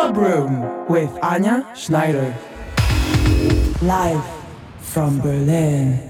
Club Room with Anya Schneider. Live from Berlin.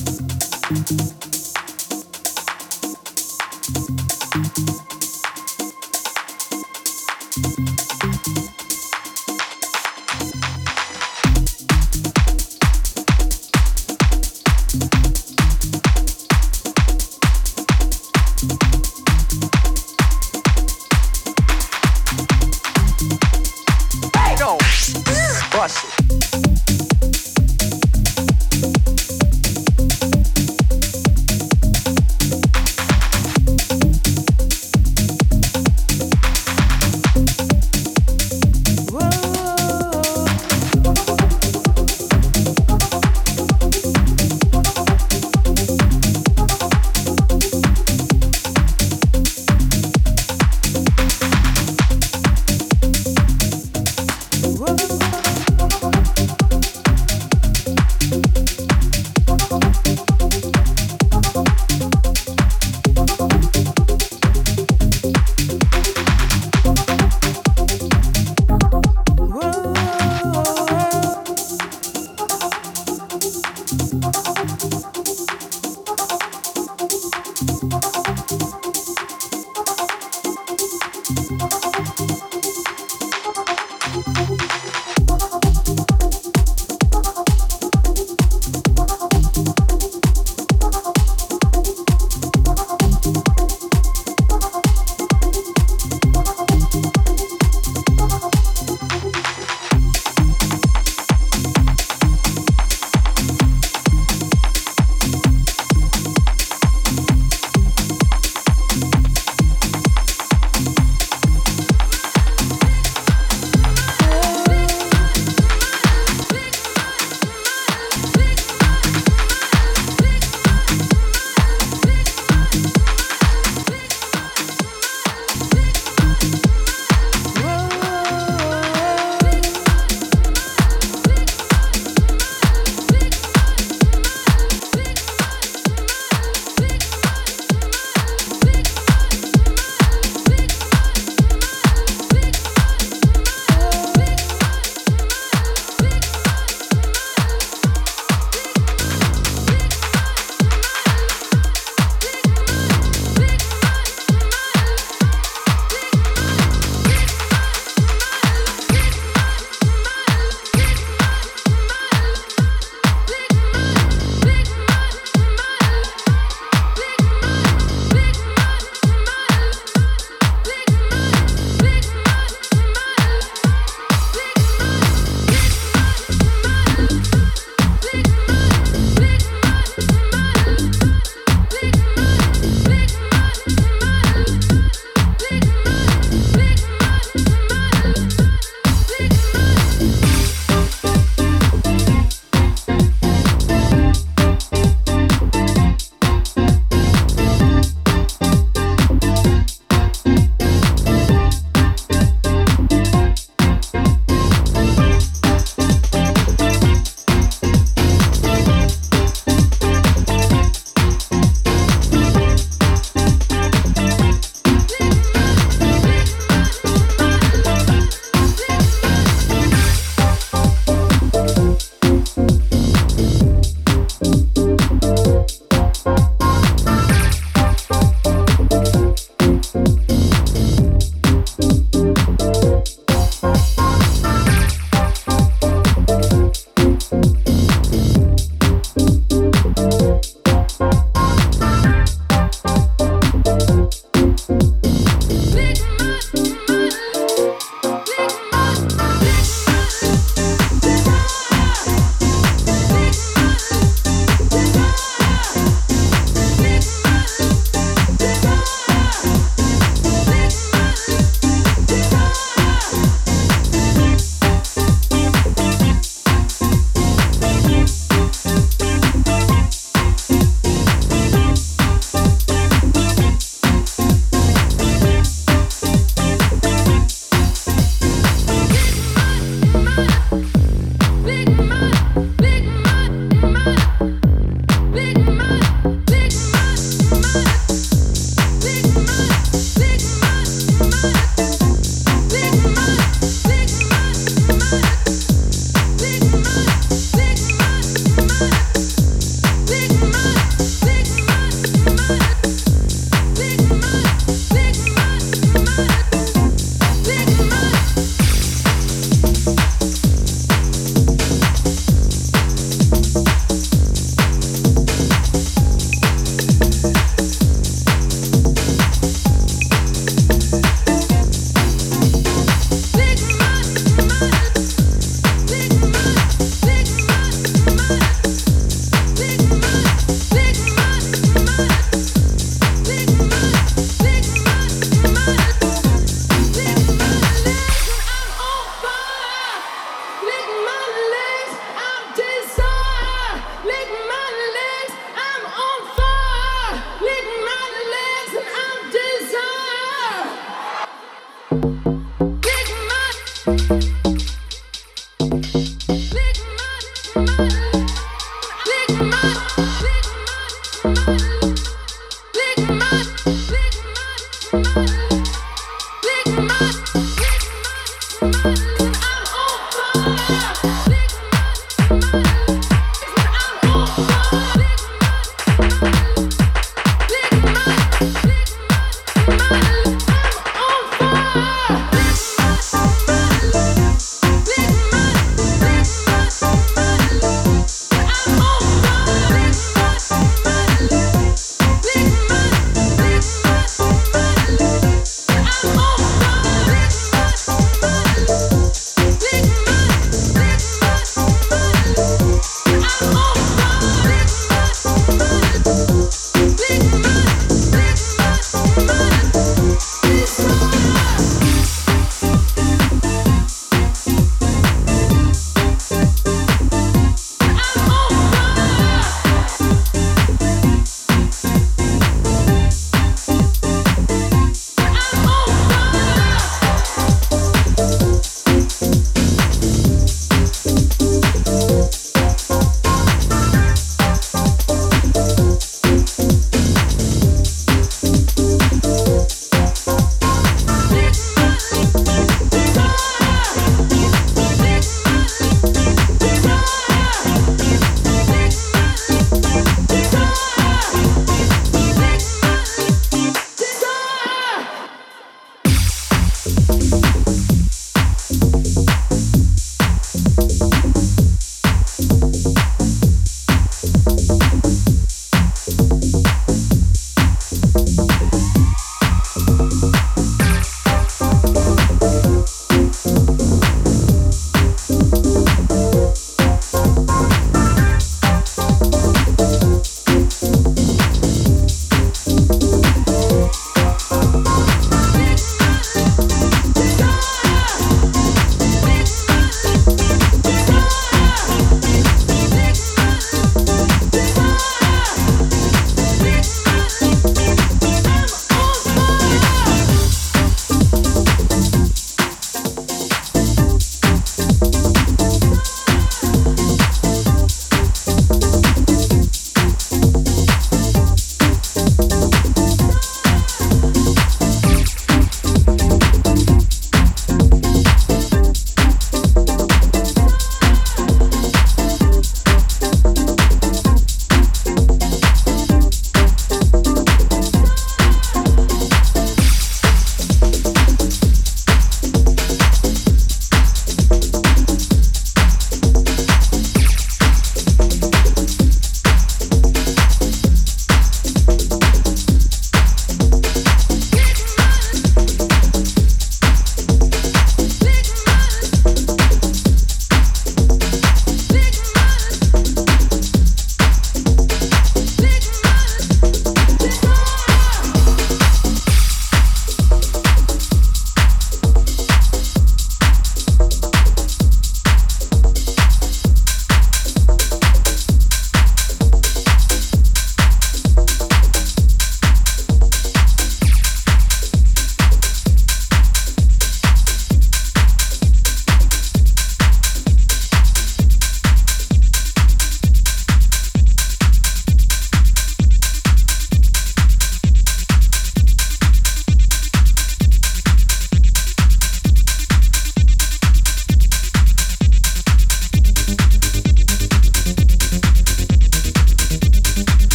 Música